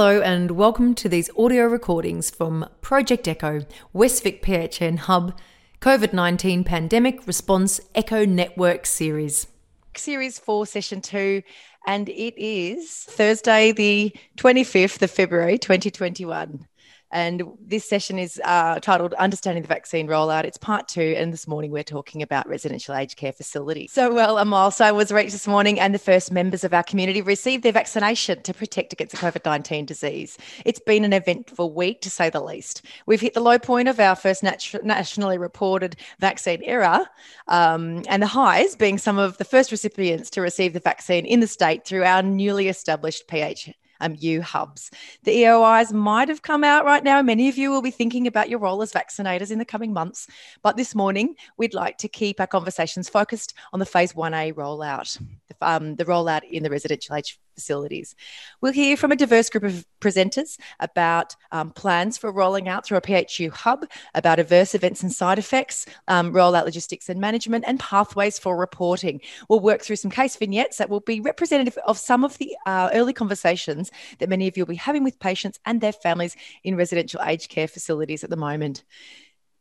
Hello, and welcome to these audio recordings from Project Echo, Westvic PHN Hub, COVID 19 Pandemic Response Echo Network Series. Series 4, Session 2, and it is Thursday, the 25th of February, 2021. And this session is uh, titled Understanding the Vaccine Rollout. It's part two. And this morning we're talking about residential aged care facilities. So, well, a milestone was reached this morning, and the first members of our community received their vaccination to protect against the COVID 19 disease. It's been an eventful week, to say the least. We've hit the low point of our first nat- nationally reported vaccine era, um, and the highs being some of the first recipients to receive the vaccine in the state through our newly established PH um, U hubs. The EOIs might have come out right now. Many of you will be thinking about your role as vaccinators in the coming months. But this morning, we'd like to keep our conversations focused on the phase 1A rollout, um, the rollout in the residential age facilities. We'll hear from a diverse group of presenters about um, plans for rolling out through a PHU hub, about adverse events and side effects, um, rollout logistics and management, and pathways for reporting. We'll work through some case vignettes that will be representative of some of the uh, early conversations that many of you will be having with patients and their families in residential aged care facilities at the moment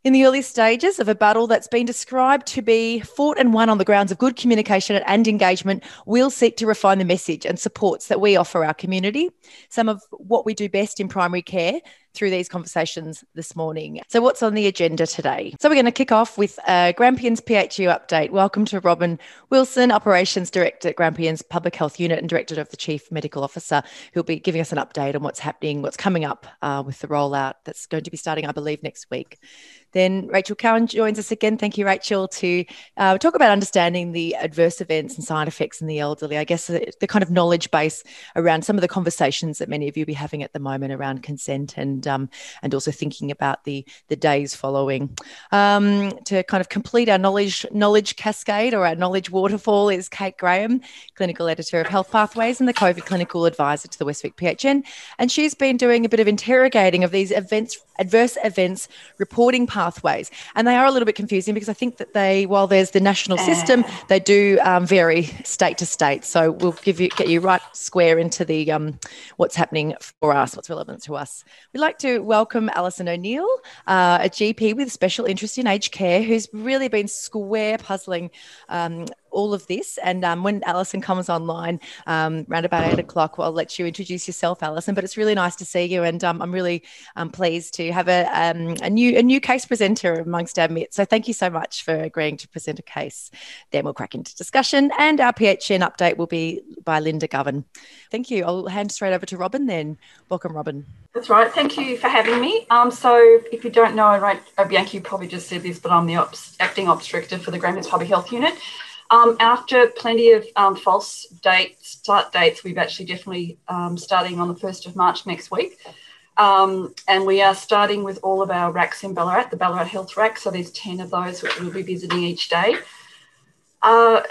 in the early stages of a battle that's been described to be fought and won on the grounds of good communication and engagement, we'll seek to refine the message and supports that we offer our community. Some of what we do best in primary care through these conversations this morning. So, what's on the agenda today? So, we're going to kick off with a Grampians PHU update. Welcome to Robyn Wilson, Operations Director at Grampians Public Health Unit and Director of the Chief Medical Officer, who'll be giving us an update on what's happening, what's coming up uh, with the rollout that's going to be starting, I believe, next week. Then Rachel Cowan joins us again. Thank you, Rachel, to uh, talk about understanding the adverse events and side effects in the elderly. I guess the, the, kind of knowledge base around some of the conversations that many of you be having at the moment around consent and um, and also thinking about the the days following. Um, to kind of complete our knowledge knowledge cascade or our knowledge waterfall is Kate Graham, clinical editor of Health Pathways and the COVID clinical advisor to the Westvic PHN, and she's been doing a bit of interrogating of these events adverse events reporting pathways. And they are a little bit confusing because I think that they, while there's the national system, they do um, vary state to state. So we'll give you, get you right square into the um, what's happening for us, what's relevant to us. We'd like to welcome Alison O'Neill, uh, a GP with special interest in aged care, who's really been square puzzling um, all of this. And um, when Alison comes online um, around about eight o'clock, well, I'll let you introduce yourself, Alison. But it's really nice to see you, and um, I'm really um, pleased to have a, um, a new a new case presenter amongst our midst. So thank you so much for agreeing to present a case. Then we'll crack into discussion, and our PHN update will be by Linda Govan. Thank you. I'll hand straight over to Robyn. Then welcome, Robyn. That's right. Thank you for having me. Um, so, if you don't know, I'm right, Bianca probably just said this, but I'm the ops, acting director for the Grampians Public Health Unit. Um, after plenty of um, false dates, start dates, we've actually definitely um, starting on the 1st of March next week. Um, and we are starting with all of our racks in Ballarat, the Ballarat Health Rack. So there's 10 of those which we'll be visiting each day. Uh,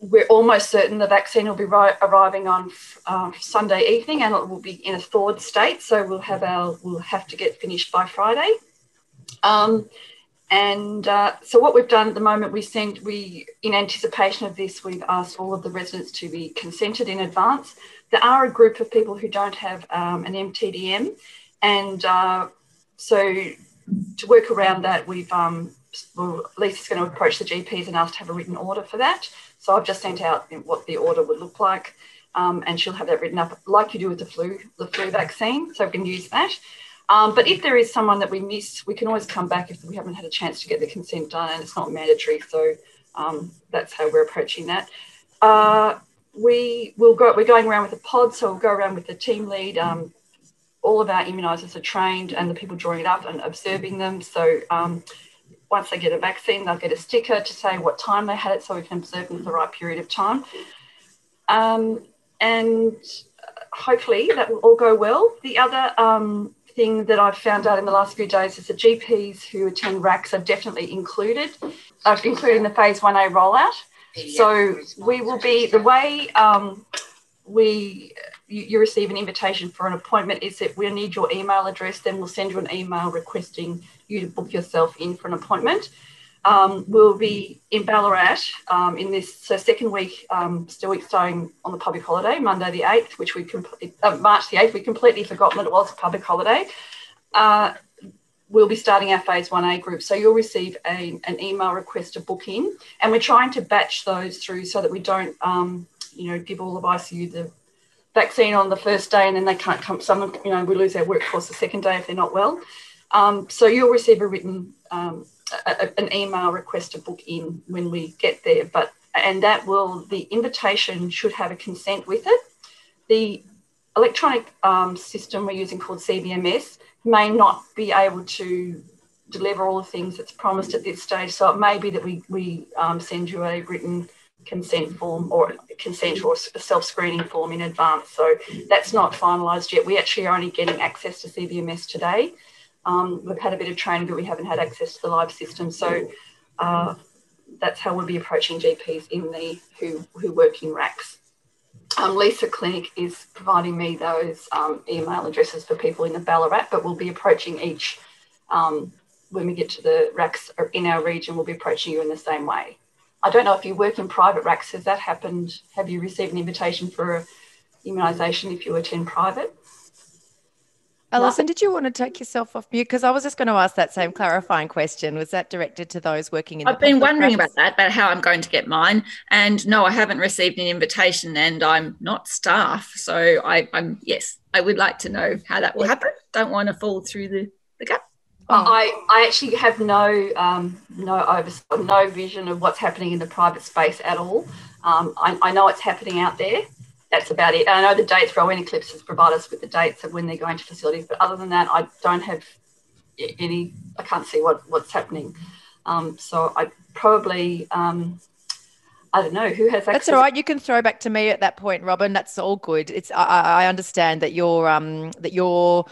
we're almost certain the vaccine will be ri- arriving on uh, Sunday evening and it will be in a thawed state. So we'll have our, we'll have to get finished by Friday. Um, and uh, so what we've done at the moment, we sent, we, in anticipation of this, we've asked all of the residents to be consented in advance. There are a group of people who don't have um, an MTDM. And uh, so to work around that, we've, um, well, Lisa's going to approach the GPs and ask to have a written order for that. So I've just sent out what the order would look like. Um, and she'll have that written up like you do with the flu, the flu vaccine. So we can use that. Um, but if there is someone that we miss, we can always come back if we haven't had a chance to get the consent done, and it's not mandatory. So um, that's how we're approaching that. Uh, we will go. We're going around with a pod, so we'll go around with the team lead. Um, all of our immunisers are trained, and the people drawing it up and observing them. So um, once they get a vaccine, they'll get a sticker to say what time they had it, so we can observe them for the right period of time. Um, and hopefully that will all go well. The other um, thing that I've found out in the last few days is the GPs who attend RACs are definitely included, uh, included in the phase 1A rollout. So we will be, the way um, we you, you, receive an invitation for an appointment is that we'll need your email address, then we'll send you an email requesting you to book yourself in for an appointment. Um, we'll be in Ballarat um, in this so second week, um, still starting on the public holiday, Monday the 8th, which we complete, uh, March the 8th, we completely forgotten that it was a public holiday. Uh, we'll be starting our phase 1A group. So you'll receive a, an email request to book in, and we're trying to batch those through so that we don't, um, you know, give all of ICU the vaccine on the first day and then they can't come. Some, you know, we lose our workforce the second day if they're not well. Um, so you'll receive a written um, a, an email request to book in when we get there. But and that will the invitation should have a consent with it. The electronic um, system we're using called CBMS may not be able to deliver all the things that's promised at this stage. So it may be that we we um, send you a written consent form or consent or a self-screening form in advance. So that's not finalised yet. We actually are only getting access to CBMS today. Um, we've had a bit of training, but we haven't had access to the live system. So uh, that's how we'll be approaching GPs in the who who work in RACs. Um, Lisa Clinic is providing me those um, email addresses for people in the Ballarat, but we'll be approaching each um, when we get to the RACs in our region. We'll be approaching you in the same way. I don't know if you work in private RACs. Has that happened? Have you received an invitation for immunisation if you attend private? Alison, did you want to take yourself off mute? Because I was just going to ask that same clarifying question. Was that directed to those working in? I've been wondering about that, about how I'm going to get mine. And no, I haven't received an invitation, and I'm not staff. So I, am yes, I would like to know how that will happen. Don't want to fall through the, the gap. Oh. I, I actually have no um, no oversight, no vision of what's happening in the private space at all. Um, I, I know it's happening out there that's about it. And I know the dates, Rowan Eclipse has provided us with the dates of when they're going to facilities, but other than that, I don't have any, I can't see what, what's happening. Um, so I probably, um, I don't know who has access. That's all right. You can throw back to me at that point, Robyn. That's all good. It's I, I understand that your um that your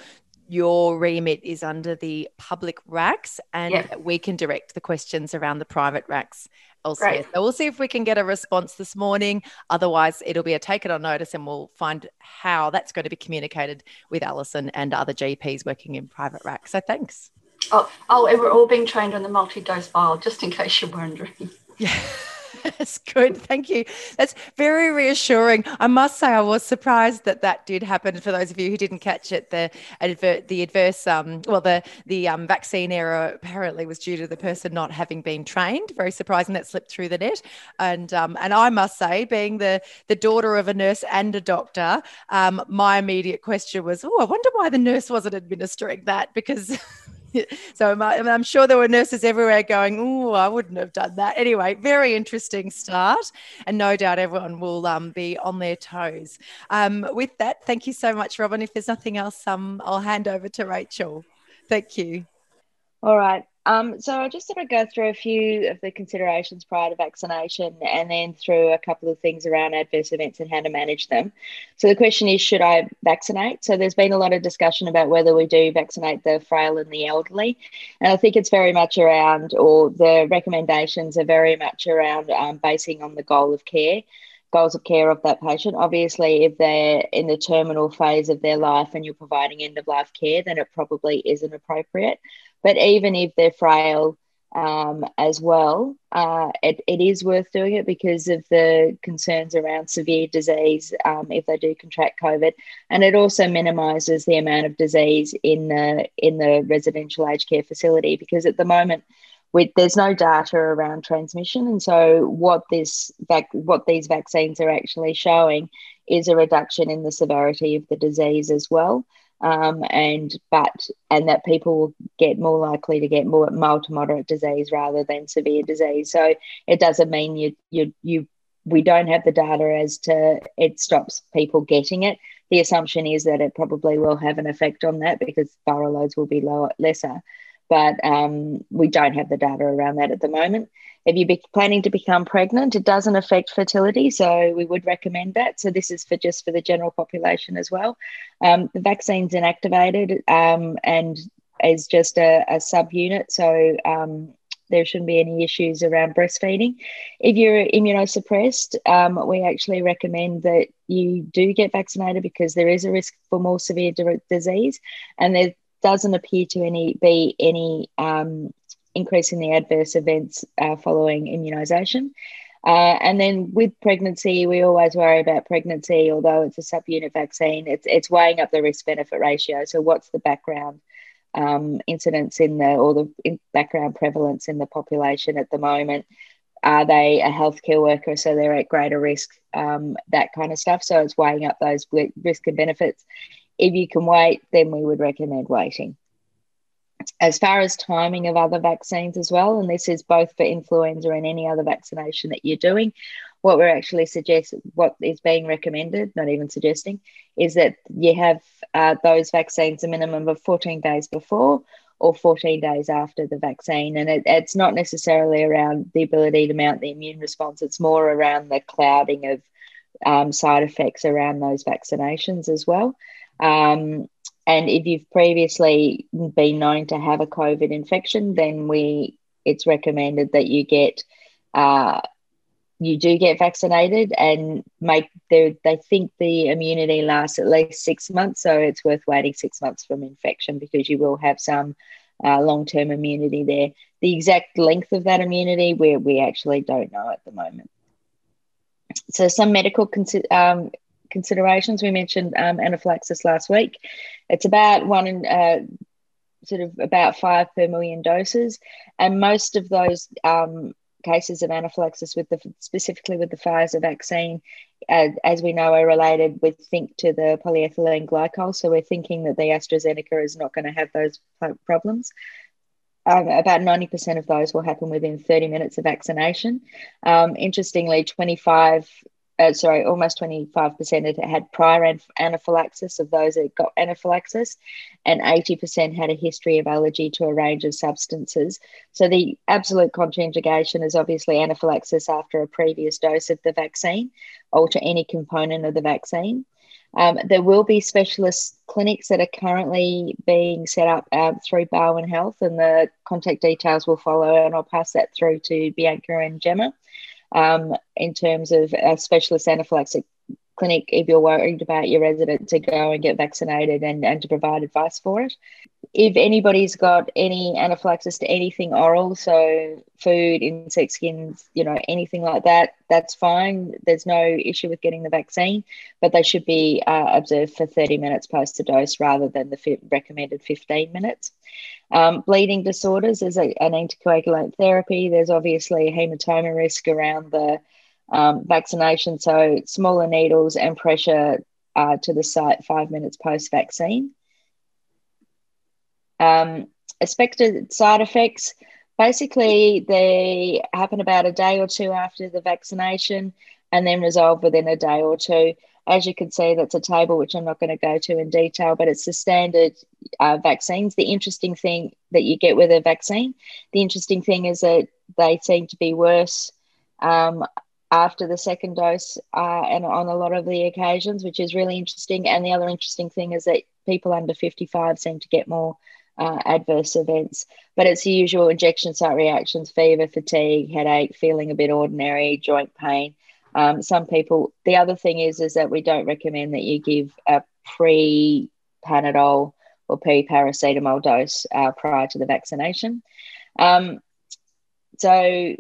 your remit is under the public racks, and yeah. we can direct the questions around the private RACs elsewhere. So we'll see if we can get a response this morning. Otherwise, it'll be a take it on notice and we'll find how that's going to be communicated with Alison and other GPs working in private RAC. So thanks. Oh, oh, we're all being trained on the multi-dose vial, just in case you're wondering. Yeah. That's good. Thank you. That's very reassuring. I must say, I was surprised that that did happen. For those of you who didn't catch it, the adver- the adverse, um, well, the the um, vaccine error apparently was due to the person not having been trained. Very surprising that slipped through the net. And um, and I must say, being the the daughter of a nurse and a doctor, um, my immediate question was, oh, I wonder why the nurse wasn't administering that because. so I'm, sure there were nurses everywhere going, "Oh, I wouldn't have done that." Anyway, very interesting start, and no doubt everyone will um, be on their toes. Um, with that, thank you so much, Robyn. If there's nothing else, um, I'll hand over to Rachel. Thank you. All right. Um, so I'll just sort of go through a few of the considerations prior to vaccination and then through a couple of things around adverse events and how to manage them. So the question is, should I vaccinate? So there's been a lot of discussion about whether we do vaccinate the frail and the elderly. And I think it's very much around, or the recommendations are very much around um, basing on the goal of care goals of care of that patient. Obviously, if they're in the terminal phase of their life and you're providing end of life care, then it probably isn't appropriate. But even if they're frail um, as well, uh, it, it is worth doing it because of the concerns around severe disease um, if they do contract COVID, and it also minimises the amount of disease in the in the residential aged care facility because at the moment. With, there's no data around transmission, and so what this vac- what these vaccines are actually showing is a reduction in the severity of the disease as well um, and but and that people will get more likely to get more mild to moderate disease rather than severe disease. So it doesn't mean you you you we don't have the data as to it stops people getting it. The assumption is that it probably will have an effect on that because viral loads will be lower, lesser, but um, we don't have the data around that at the moment. If you're planning to become pregnant, it doesn't affect fertility, so we would recommend that. So this is for just for the general population as well. Um, the vaccine's inactivated um, and is just a, a subunit, so um, there shouldn't be any issues around breastfeeding. If you're immunosuppressed, um, we actually recommend that you do get vaccinated because there is a risk for more severe disease, and there doesn't appear to any be any um, increase in the adverse events uh, following immunisation. Uh, and then with pregnancy, we always worry about pregnancy, although it's a subunit vaccine, it's, it's weighing up the risk benefit ratio. So, what's the background um, incidence in the or the background prevalence in the population at the moment? Are they a healthcare worker, so they're at greater risk? Um, that kind of stuff. So, it's weighing up those risk and benefits. If you can wait, then we would recommend waiting as far as timing of other vaccines as well, and this is both for influenza and any other vaccination that you're doing, what we're actually suggest, what is being recommended, not even suggesting, is that you have uh, those vaccines a minimum of 14 days before or 14 days after the vaccine. And it, it's not necessarily around the ability to mount the immune response, it's more around the clouding of um, side effects around those vaccinations as well. Um, and if you've previously been known to have a COVID infection, then we it's recommended that you get uh, you do get vaccinated and make they they think the immunity lasts at least six months, so it's worth waiting six months from infection because you will have some uh, long term immunity there. The exact length of that immunity we we actually don't know at the moment. So some medical um, considerations. We mentioned um, anaphylaxis last week. It's about one in uh, sort of about five per million doses, and most of those um, cases of anaphylaxis with the specifically with the Pfizer vaccine, uh, as we know, are related with think to the polyethylene glycol. So we're thinking that the AstraZeneca is not going to have those problems. Um, about 90% of those will happen within 30 minutes of vaccination. Um, interestingly, 25 uh, sorry, almost 25% had prior anaphylaxis of those that got anaphylaxis, and 80% had a history of allergy to a range of substances. So the absolute contraindication is obviously anaphylaxis after a previous dose of the vaccine or to any component of the vaccine. Um, there will be specialist clinics that are currently being set up uh, through Barwon Health, and the contact details will follow, and I'll pass that through to Bianca and Gemma um, in terms of a specialist anaphylaxis clinic if you're worried about your resident to go and get vaccinated and, and to provide advice for it. If anybody's got any anaphylaxis to anything oral, so food, insect skins, you know, anything like that, that's fine. There's no issue with getting the vaccine, but they should be uh, observed for 30 minutes post the dose rather than the recommended 15 minutes. Um, bleeding disorders is a, an anticoagulant therapy. There's obviously a hematoma risk around the um, vaccination. So smaller needles and pressure uh, to the site five minutes post vaccine. Um, expected side effects basically they happen about a day or two after the vaccination and then resolve within a day or two. As you can see, that's a table which I'm not going to go to in detail, but it's the standard uh, vaccines. The interesting thing that you get with a vaccine, the interesting thing is that they seem to be worse um, after the second dose uh, and on a lot of the occasions, which is really interesting. And the other interesting thing is that people under 55 seem to get more uh, adverse events. But it's the usual injection site reactions fever, fatigue, headache, feeling a bit ordinary, joint pain. Um, some people, the other thing is, is that we don't recommend that you give a pre Panadol or pre paracetamol dose uh, prior to the vaccination. Um, so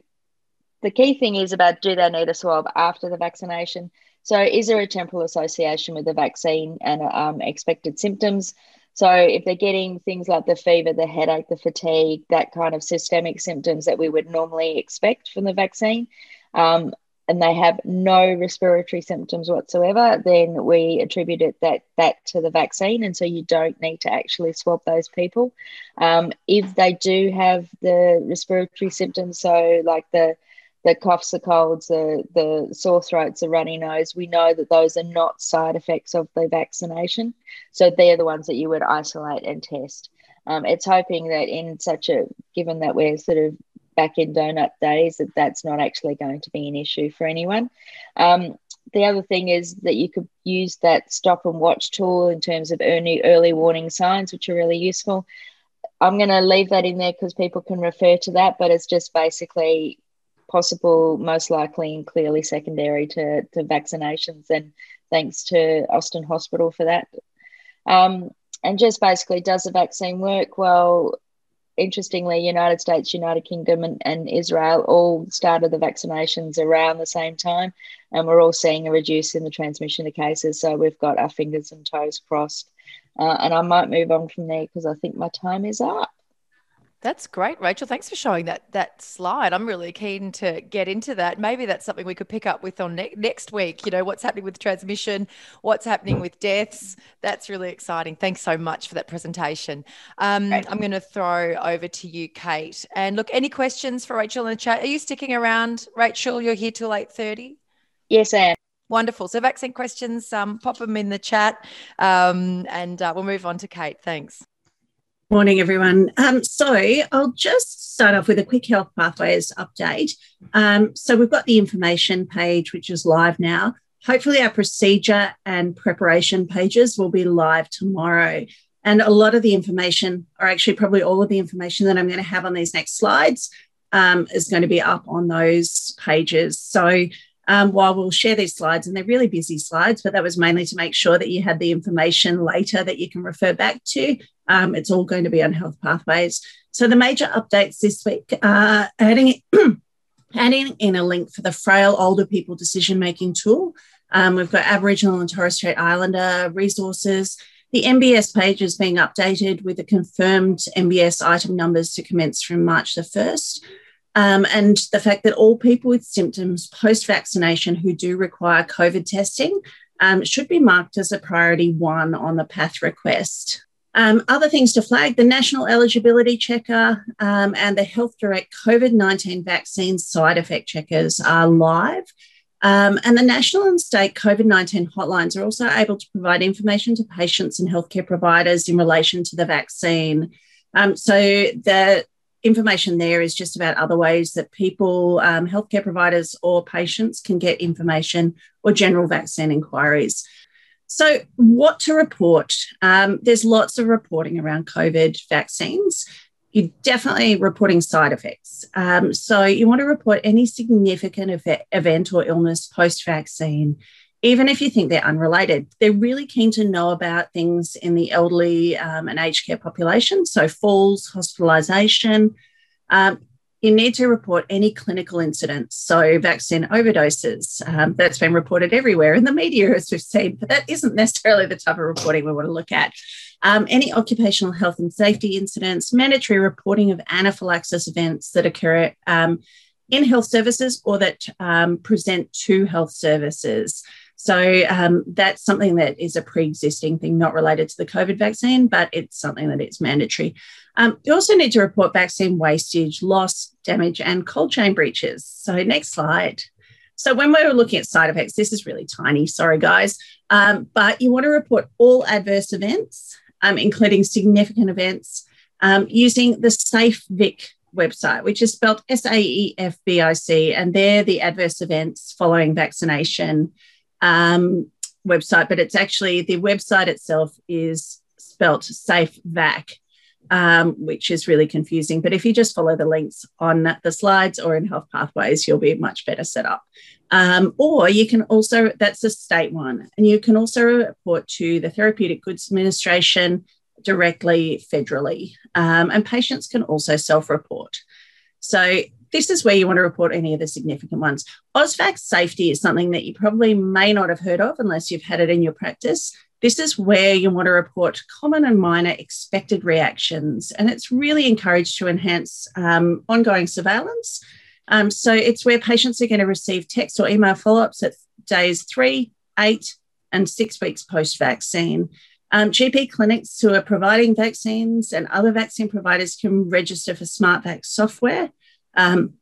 the key thing is about do they need a swab after the vaccination? So, is there a temporal association with the vaccine and um, expected symptoms? So, if they're getting things like the fever, the headache, the fatigue, that kind of systemic symptoms that we would normally expect from the vaccine, um, and they have no respiratory symptoms whatsoever, then we attribute it that that to the vaccine, and so you don't need to actually swab those people. Um, if they do have the respiratory symptoms, so like the the coughs, the colds, the, the sore throats, the runny nose, we know that those are not side effects of the vaccination. So they're the ones that you would isolate and test. Um, it's hoping that in such a, given that we're sort of back in donut days, that that's not actually going to be an issue for anyone. Um, the other thing is that you could use that stop and watch tool in terms of early, early warning signs, which are really useful. I'm going to leave that in there because people can refer to that, but it's just basically possible, most likely and clearly secondary to, to vaccinations. And thanks to Austin Hospital for that. Um, and just basically, does the vaccine work? Well, interestingly, United States, United Kingdom, and, and Israel all started the vaccinations around the same time, and we're all seeing a reduce in the transmission of cases. So we've got our fingers and toes crossed. Uh, and I might move on from there because I think my time is up. That's great, Rachel. Thanks for showing that that slide. I'm really keen to get into that. Maybe that's something we could pick up with on ne- next week. You know, what's happening with transmission, what's happening with deaths. That's really exciting. Thanks so much for that presentation. Um, I'm going to throw over to you, Kate. And look, any questions for Rachel in the chat? Are you sticking around, Rachel? You're here till 8:30. Yes, I am. Wonderful. So, vaccine questions, um, pop them in the chat, um, and uh, we'll move on to Kate. Thanks. Morning, everyone. Um, so I'll just start off with a quick health pathways update. Um, so we've got the information page, which is live now. Hopefully, our procedure and preparation pages will be live tomorrow. And a lot of the information, or actually, probably all of the information that I'm going to have on these next slides, um, is going to be up on those pages. So um, while we'll share these slides, and they're really busy slides, but that was mainly to make sure that you had the information later that you can refer back to. Um, it's all going to be on health pathways. So the major updates this week are adding, adding in a link for the frail older people decision making tool. Um, we've got Aboriginal and Torres Strait Islander resources. The MBS page is being updated with the confirmed MBS item numbers to commence from March the 1st. Um, and the fact that all people with symptoms post vaccination who do require COVID testing um, should be marked as a priority one on the PATH request. Um, other things to flag the National Eligibility Checker um, and the Health Direct COVID 19 vaccine side effect checkers are live. Um, and the national and state COVID 19 hotlines are also able to provide information to patients and healthcare providers in relation to the vaccine. Um, so the information there is just about other ways that people, um, healthcare providers, or patients can get information or general vaccine inquiries. So, what to report? Um, there's lots of reporting around COVID vaccines. You're definitely reporting side effects. Um, so, you want to report any significant event or illness post vaccine even if you think they're unrelated. They're really keen to know about things in the elderly um, and aged care population. So, falls, hospitalisation. You need to report any clinical incidents. So, vaccine overdoses, um, that's been reported everywhere in the media, as we've seen, but that isn't necessarily the type of reporting we want to look at. Um, any occupational health and safety incidents, mandatory reporting of anaphylaxis events that occur um, in health services or that um, present to health services. So um, that's something that is a pre-existing thing, not related to the COVID vaccine, but it's something that is mandatory. Um, you also need to report vaccine wastage, loss, damage, and cold chain breaches. So next slide. So when we were looking at side effects, this is really tiny, sorry guys, um, but you want to report all adverse events, um, including significant events, um, using the SAEFVIC website, which is spelled S A E F V I C, and they're the adverse events following vaccination um, website, but it's actually the website itself is spelt safe vac, um, which is really confusing. But if you just follow the links on the slides or in Health Pathways, you'll be much better set up. Um, or you can also, that's a state one, and you can also report to the Therapeutic Goods Administration directly federally. Um, and patients can also self report. So this is where you want to report any of the significant ones. AusVaxSafety is something that you probably may not have heard of unless you've had it in your practice. This is where you want to report common and minor expected reactions, and it's really encouraged to enhance um, ongoing surveillance. Um, so it's where patients are going to receive text or email follow ups at days three, eight, and six weeks post vaccine. Um, GP clinics who are providing vaccines and other vaccine providers can register for SmartVax software. Um,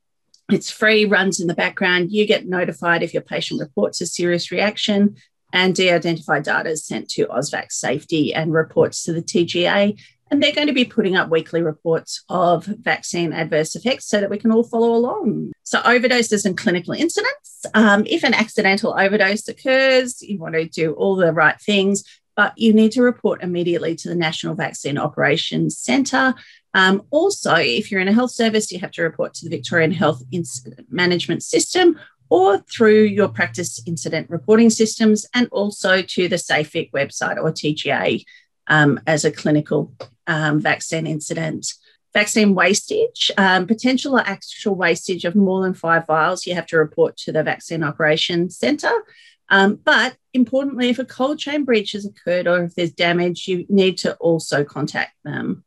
it's free, runs in the background. You get notified if your patient reports a serious reaction, and de identified data is sent to AusVaxSafety and reports to the TGA. And they're going to be putting up weekly reports of vaccine adverse effects so that we can all follow along. So, overdoses and clinical incidents. Um, if an accidental overdose occurs, you want to do all the right things, but you need to report immediately to the National Vaccine Operations Centre um, also, if you're in a health service, you have to report to the Victorian Health Incident Management System or through your practice incident reporting systems and also to the SAEFVIC website or TGA um, as a clinical um, vaccine incident. Vaccine wastage, um, potential or actual wastage of more than five vials, you have to report to the Vaccine Operations Centre. Um, but importantly, if a cold chain breach has occurred or if there's damage, you need to also contact them.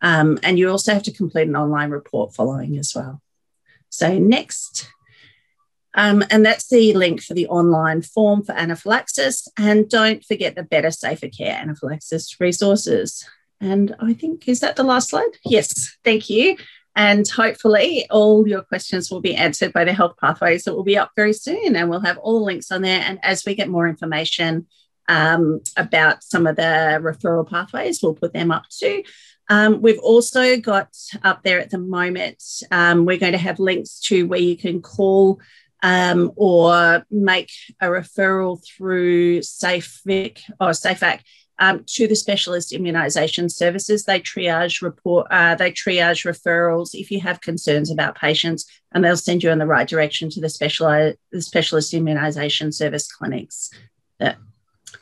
Um, and you also have to complete an online report following as well. So, next. Um, and that's the link for the online form for anaphylaxis. And don't forget the Better Safer Care anaphylaxis resources. And I think, is that the last slide? Yes, thank you. And hopefully, all your questions will be answered by the health pathways that will be up very soon. And we'll have all the links on there. And as we get more information um, about some of the referral pathways, we'll put them up too. Um, we've also got up there at the moment, um, we're going to have links to where you can call um, or make a referral through SAEFVIC or SafeVac um, to the specialist immunisation services. They triage report, uh, they triage referrals if you have concerns about patients, and they'll send you in the right direction to the specialized the specialist immunisation service clinics. Uh,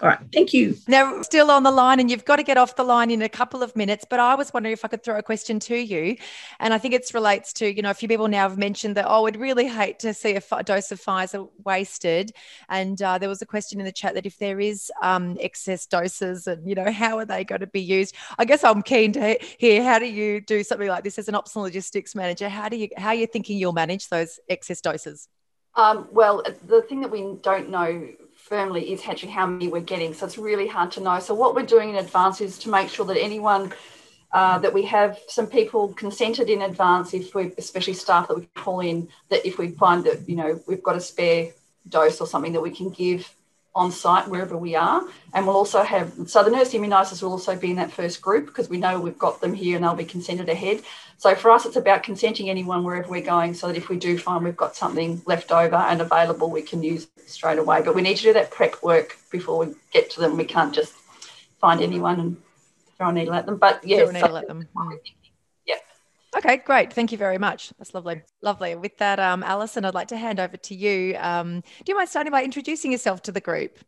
all right, thank you. Now, still on the line, and you've got to get off the line in a couple of minutes. But I was wondering if I could throw a question to you, and I think it relates to you know a few people now have mentioned that oh, we'd really hate to see a dose of Pfizer wasted, and uh, there was a question in the chat that if there is um, excess doses, and you know how are they going to be used? I guess I'm keen to hear how do you do something like this as an ops and logistics manager? How do you how are you thinking you'll manage those excess doses? Um, well, the thing that we don't know firmly is actually how many we're getting. So it's really hard to know. So what we're doing in advance is to make sure that anyone uh, that we have some people consented in advance, if we, especially staff that we call in, that if we find that you know we've got a spare dose or something that we can give on site wherever we are. And we'll also have, so the nurse immunisers will also be in that first group because we know we've got them here and they'll be consented ahead. So for us, it's about consenting anyone wherever we're going so that if we do find we've got something left over and available, we can use straight away. But we need to do that prep work before we get to them. We can't just find anyone and throw a needle at them. But yes, throw a needle at them. Okay, great. Thank you very much. That's lovely. Lovely. With that, um, Alison, I'd like to hand over to you. Um, do you mind starting by introducing yourself to the group?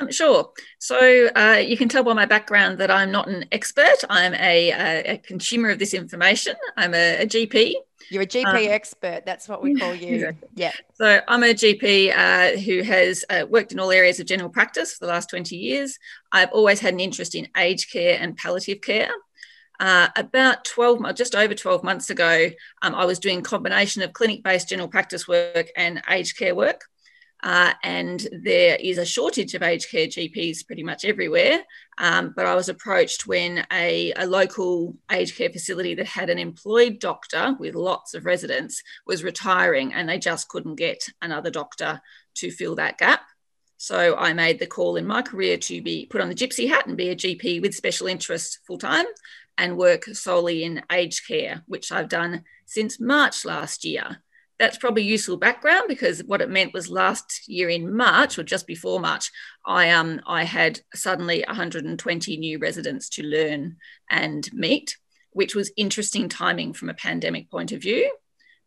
Um, sure. So uh, you can tell by my background that I'm not an expert. I'm a, a, a consumer of this information. I'm a, a GP. You're a GP um, expert. That's what we call you. Exactly. Yeah. So I'm a GP uh, who has uh, worked in all areas of general practice for the last 20 years. I've always had an interest in aged care and palliative care. Uh, about 12, just over 12 months ago, um, I was doing a combination of clinic-based general practice work and aged care work. Uh, and there is a shortage of aged care GPs pretty much everywhere. Um, but I was approached when a, a, local aged care facility that had an employed doctor with lots of residents was retiring, and they just couldn't get another doctor to fill that gap. So I made the call in my career to be put on the gypsy hat and be a GP with special interest full time and work solely in aged care, which I've done since March last year. That's probably useful background because what it meant was last year in March or just before March, I um I had suddenly 120 new residents to learn and meet, which was interesting timing from a pandemic point of view.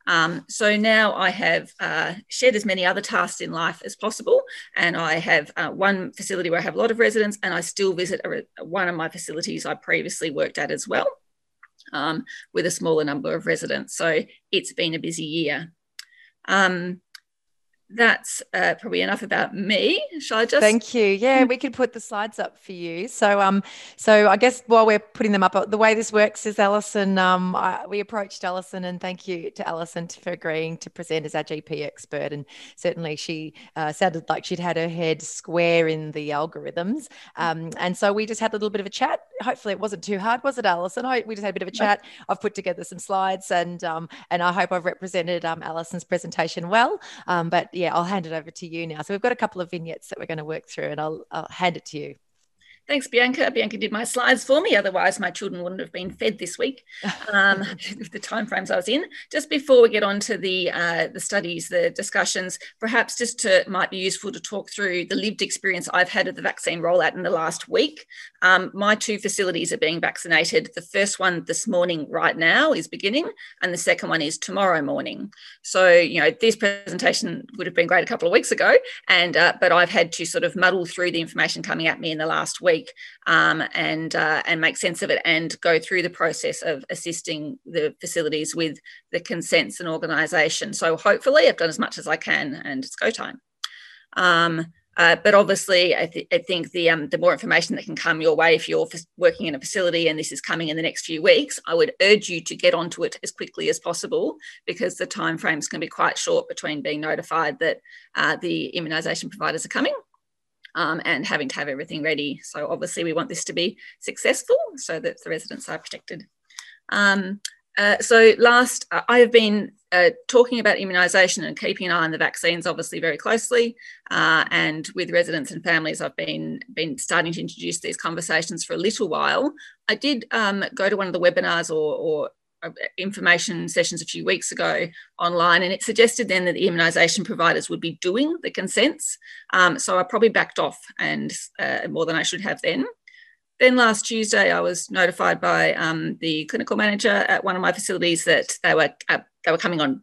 Um, so now I have uh, shared as many other tasks in life as possible. And I have uh, one facility where I have a lot of residents, and I still visit a, one of my facilities I previously worked at as well um, with a smaller number of residents. So it's been a busy year. Um, that's uh, probably enough about me. Shall I just? Thank you. Yeah, we could put the slides up for you. So, um, so I guess while we're putting them up, the way this works is Alison. Um, I, we approached Alison, and thank you to Alison for agreeing to present as our GP expert. And certainly, she uh, sounded like she'd had her head square in the algorithms. Um, and so we just had a little bit of a chat. Hopefully, it wasn't too hard, was it, Alison? I, we just had a bit of a chat. I've put together some slides, and um, and I hope I've represented um, Alison's presentation well. Um, but yeah, yeah, I'll hand it over to you now. So we've got a couple of vignettes that we're going to work through, and I'll, I'll hand it to you. Thanks, Bianca. Bianca did my slides for me. Otherwise, my children wouldn't have been fed this week um, the timeframes I was in. Just before we get on to the uh, the studies, the discussions, perhaps just to might be useful to talk through the lived experience I've had of the vaccine rollout in the last week. Um, my two facilities are being vaccinated. The first one this morning, right now, is beginning, and the second one is tomorrow morning. So, you know, this presentation would have been great a couple of weeks ago, and uh, but I've had to sort of muddle through the information coming at me in the last week um, and uh, and make sense of it and go through the process of assisting the facilities with the consents and organisation. So hopefully I've done as much as I can and it's go time. Um, uh, but obviously, I, th- I think the um, the more information that can come your way if you're working in a facility and this is coming in the next few weeks, I would urge you to get onto it as quickly as possible because the timeframes can be quite short between being notified that uh, the immunisation providers are coming um, and having to have everything ready. So obviously, we want this to be successful so that the residents are protected. Um, uh, so last, uh, I have been uh, talking about immunisation and keeping an eye on the vaccines, obviously very closely. Uh, and with residents and families, I've been been starting to introduce these conversations for a little while. I did um, go to one of the webinars or, or information sessions a few weeks ago online, and it suggested then that the immunisation providers would be doing the consents. Um, so I probably backed off and more than I should have then. Then last Tuesday, I was notified by um, the clinical manager at one of my facilities that they were uh, they were coming on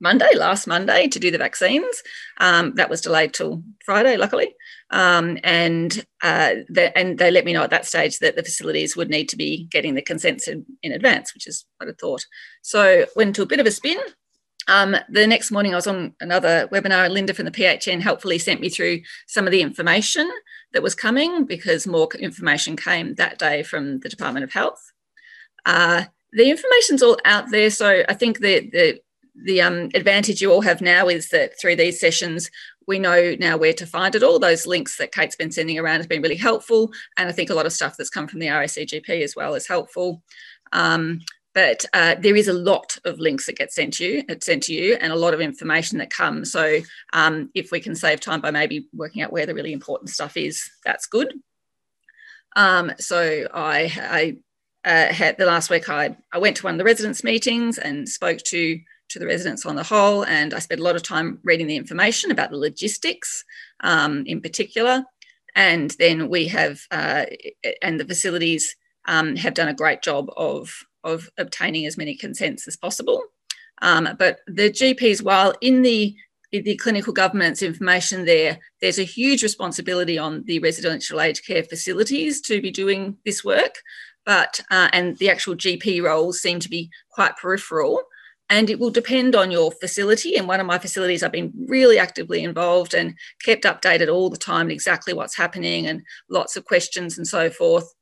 Monday, last Monday, to do the vaccines. Um, that was delayed till Friday, luckily, um, and uh, the, and they let me know at that stage that the facilities would need to be getting the consents in, in advance, which is what I thought. So went into a bit of a spin. Um, the next morning, I was on another webinar. Linda from the PHN helpfully sent me through some of the information that was coming because more information came that day from the Department of Health. Uh, the information's all out there, so I think the the the um, advantage you all have now is that through these sessions, we know now where to find it all. Those links that Kate's been sending around has been really helpful, and I think a lot of stuff that's come from the RACGP as well is helpful. Um, but uh, there is a lot of links that get sent to you, sent to you, and a lot of information that comes. So um, if we can save time by maybe working out where the really important stuff is, that's good. Um, so I, I uh, had the last week I, I went to one of the residents meetings and spoke to to the residents on the whole, and I spent a lot of time reading the information about the logistics um, in particular. And then we have, uh, and the facilities um, have done a great job of of obtaining as many consents as possible. Um, but the GPs, while in the the clinical governance information there, there's a huge responsibility on the residential aged care facilities to be doing this work, but uh, and the actual GP roles seem to be quite peripheral. And it will depend on your facility. In one of my facilities, I've been really actively involved and kept updated all the time exactly what's happening and lots of questions and so forth.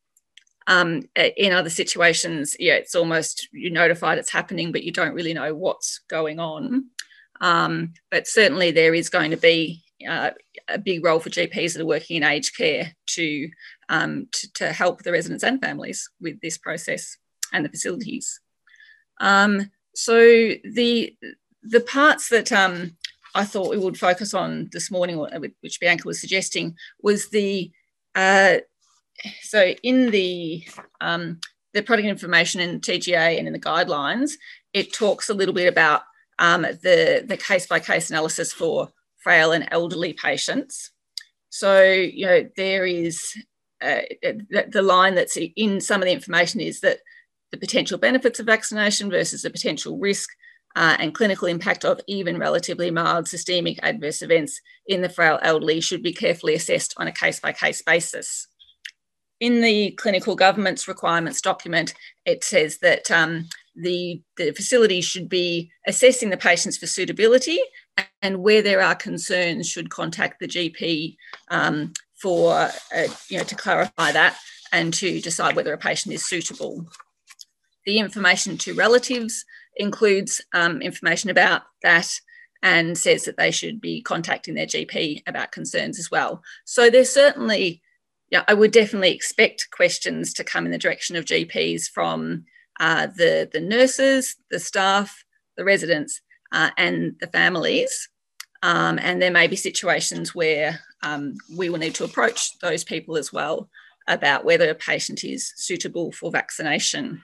Um, in other situations, yeah, it's almost you're notified it's happening, but you don't really know what's going on. Um, but certainly, there is going to be uh, a big role for GPs that are working in aged care to, um, to, to help the residents and families with this process and the facilities. Um, so the the parts that um, I thought we would focus on this morning, which Bianca was suggesting, was the uh, so in the um, the product information in TGA and in the guidelines, it talks a little bit about um, the the case by case analysis for frail and elderly patients. So you know there is uh, the, the line that's in some of the information is that the potential benefits of vaccination versus the potential risk uh, and clinical impact of even relatively mild systemic adverse events in the frail elderly should be carefully assessed on a case by case basis in the clinical governance requirements document, it says that um, the, the facility should be assessing the patients for suitability and where there are concerns should contact the GP um, for, uh, you know, to clarify that and to decide whether a patient is suitable. The information to relatives includes um, information about that and says that they should be contacting their GP about concerns as well. So there's certainly yeah, I would definitely expect questions to come in the direction of GPs from uh, the, the nurses, the staff, the residents, uh, and the families. Um, and there may be situations where um, we will need to approach those people as well about whether a patient is suitable for vaccination.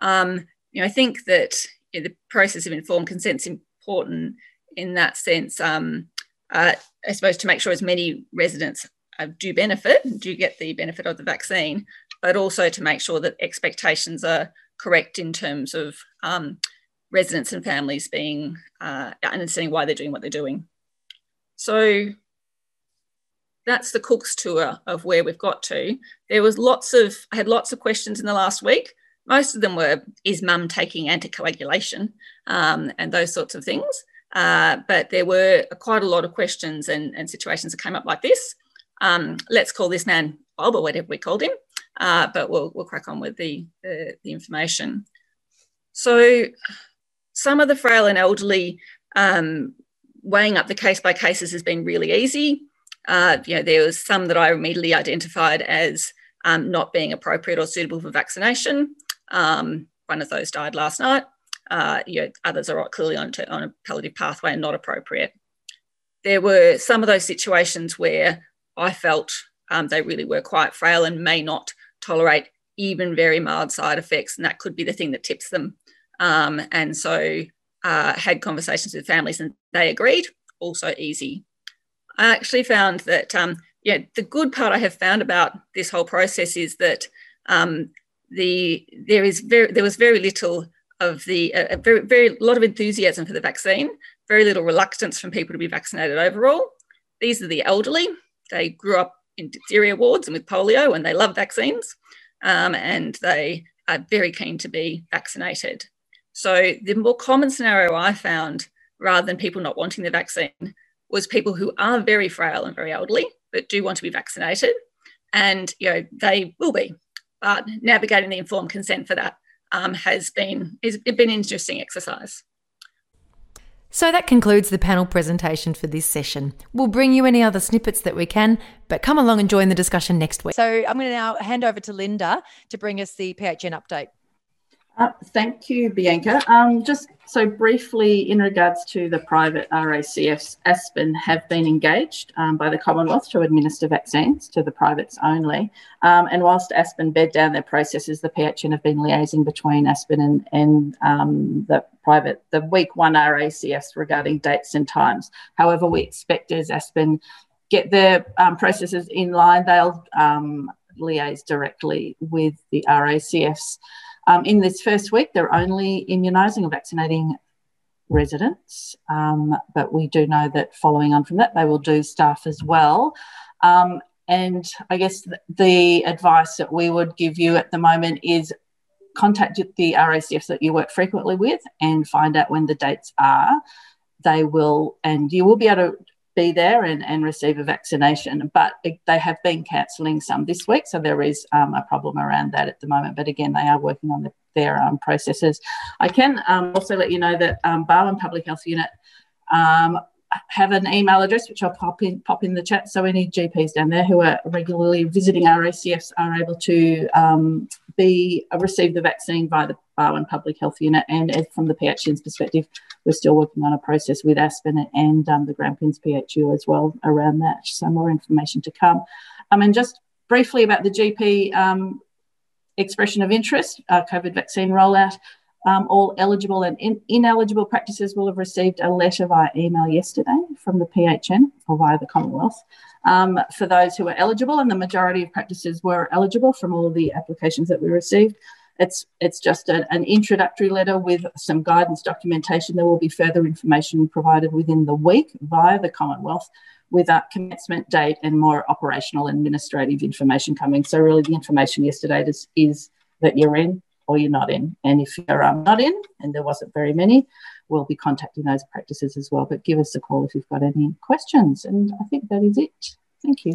Um, you know, I think that you know, the process of informed consent is important in that sense. Um, uh, I suppose to make sure as many residents uh, do benefit, do get the benefit of the vaccine, but also to make sure that expectations are correct in terms of um, residents and families being uh, understanding why they're doing what they're doing. So that's the Cook's tour of where we've got to. There was lots of, I had lots of questions in the last week. Most of them were, is mum taking anticoagulation um, and those sorts of things. Uh, but there were quite a lot of questions and, and situations that came up like this. Um, let's call this man Bob or whatever we called him, uh, but we'll, we'll crack on with the, the, the, information. So some of the frail and elderly um, weighing up the case by cases has been really easy. Uh, you know, there was some that I immediately identified as um, not being appropriate or suitable for vaccination. Um, one of those died last night. Uh, you know, others are clearly on, to, on a palliative pathway and not appropriate. There were some of those situations where I felt um, they really were quite frail and may not tolerate even very mild side effects, and that could be the thing that tips them. Um, and so, uh, had conversations with families, and they agreed. Also easy. I actually found that um, yeah, the good part I have found about this whole process is that um, the there is very there was very little of the uh, very very lot of enthusiasm for the vaccine, very little reluctance from people to be vaccinated overall. These are the elderly. They grew up in diphtheria wards and with polio, and they love vaccines, um, and they are very keen to be vaccinated. So the more common scenario I found, rather than people not wanting the vaccine, was people who are very frail and very elderly but do want to be vaccinated, and you know they will be. But navigating the informed consent for that um, has been has been an interesting exercise. So that concludes the panel presentation for this session. We'll bring you any other snippets that we can, but come along and join the discussion next week. So I'm going to now hand over to Linda to bring us the PHN update. Uh, thank you, Bianca. Um, just so briefly, in regards to the private RACFs, Aspen have been engaged um, by the Commonwealth to administer vaccines to the privates only. Um, and whilst Aspen bed down their processes, the PHN have been liaising between Aspen and, and um, the private, the week one RACFs regarding dates and times. However, we expect as Aspen get their um, processes in line, they'll um, liaise directly with the RACFs. Um, in this first week, they're only immunising or vaccinating residents, um, but we do know that following on from that, they will do staff as well. Um, and I guess the advice that we would give you at the moment is contact the RACFs that you work frequently with and find out when the dates are. They will, and you will be able to be there and, and receive a vaccination. But they have been cancelling some this week, so there is um, a problem around that at the moment. But again, they are working on the, their um, processes. I can um, also let you know that um, Barwon Public Health Unit um, have an email address which I'll pop in pop in the chat. So any GPs down there who are regularly visiting RACFs are able to um, be receive the vaccine via the Barwon Public Health Unit. And from the PHN's perspective, we're still working on a process with Aspen and um, the Grampians PHU as well around that. So more information to come. Um, and just briefly about the GP um, expression of interest, uh, COVID vaccine rollout. Um, all eligible and in- ineligible practices will have received a letter via email yesterday from the PHN or via the Commonwealth. Um, for those who are eligible, and the majority of practices were eligible from all the applications that we received. It's, it's just a, an introductory letter with some guidance documentation. There will be further information provided within the week via the Commonwealth with a commencement date and more operational administrative information coming. So really the information yesterday is, is that you're in or you're not in. And if you're um, not in, and there wasn't very many, we'll be contacting those practices as well. But give us a call if you've got any questions. And I think that is it. Thank you.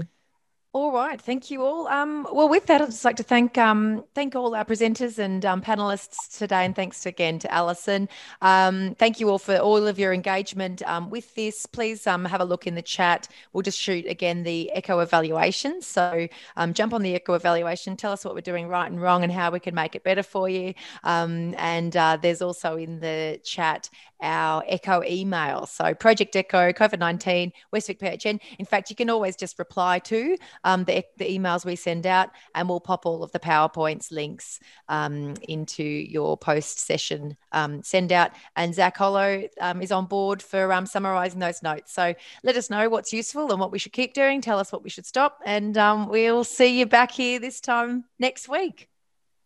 All right, thank you all. Um, well, with that, I'd just like to thank um, thank all our presenters and um, panelists today, and thanks again to Alison. Um, thank you all for all of your engagement um, with this. Please um, have a look in the chat. We'll just shoot again the echo evaluation. So jump on the echo evaluation, tell us what we're doing right and wrong, and how we can make it better for you. and uh, there's also in the chat our Echo email. So Project Echo, COVID 19, Westvic PHN. In fact, you can always just reply to um, the, the emails we send out, and we'll pop all of the PowerPoints links um, into your post session um, send out. And Zach Hollow um, is on board for um, summarizing those notes. So let us know what's useful and what we should keep doing. Tell us what we should stop. And we'll see you back here this time next week.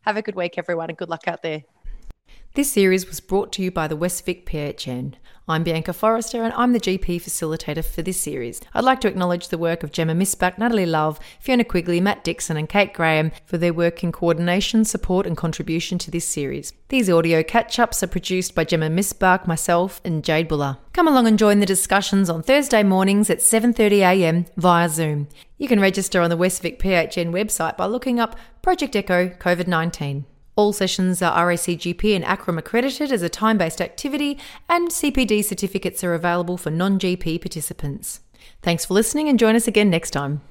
Have a good week, everyone, and good luck out there. This series was brought to you by the West Vic PHN. I'm Bianca Forrester and I'm the GP facilitator for this series. I'd like to acknowledge the work of Gemma Misbach, Natalie Love, Fiona Quigley, Matt Dixon, and Kate Graham for their work in coordination, support, and contribution to this series. These audio catch ups are produced by Gemma Misbach, myself, and Jade Buller. Come along and join the discussions on Thursday mornings at 7.30am via Zoom. You can register on the West Vic PHN website by looking up Project Echo COVID 19. All sessions are RACGP and ACRRM accredited as a time based activity, and CPD certificates are available for non GP participants. Thanks for listening and join us again next time.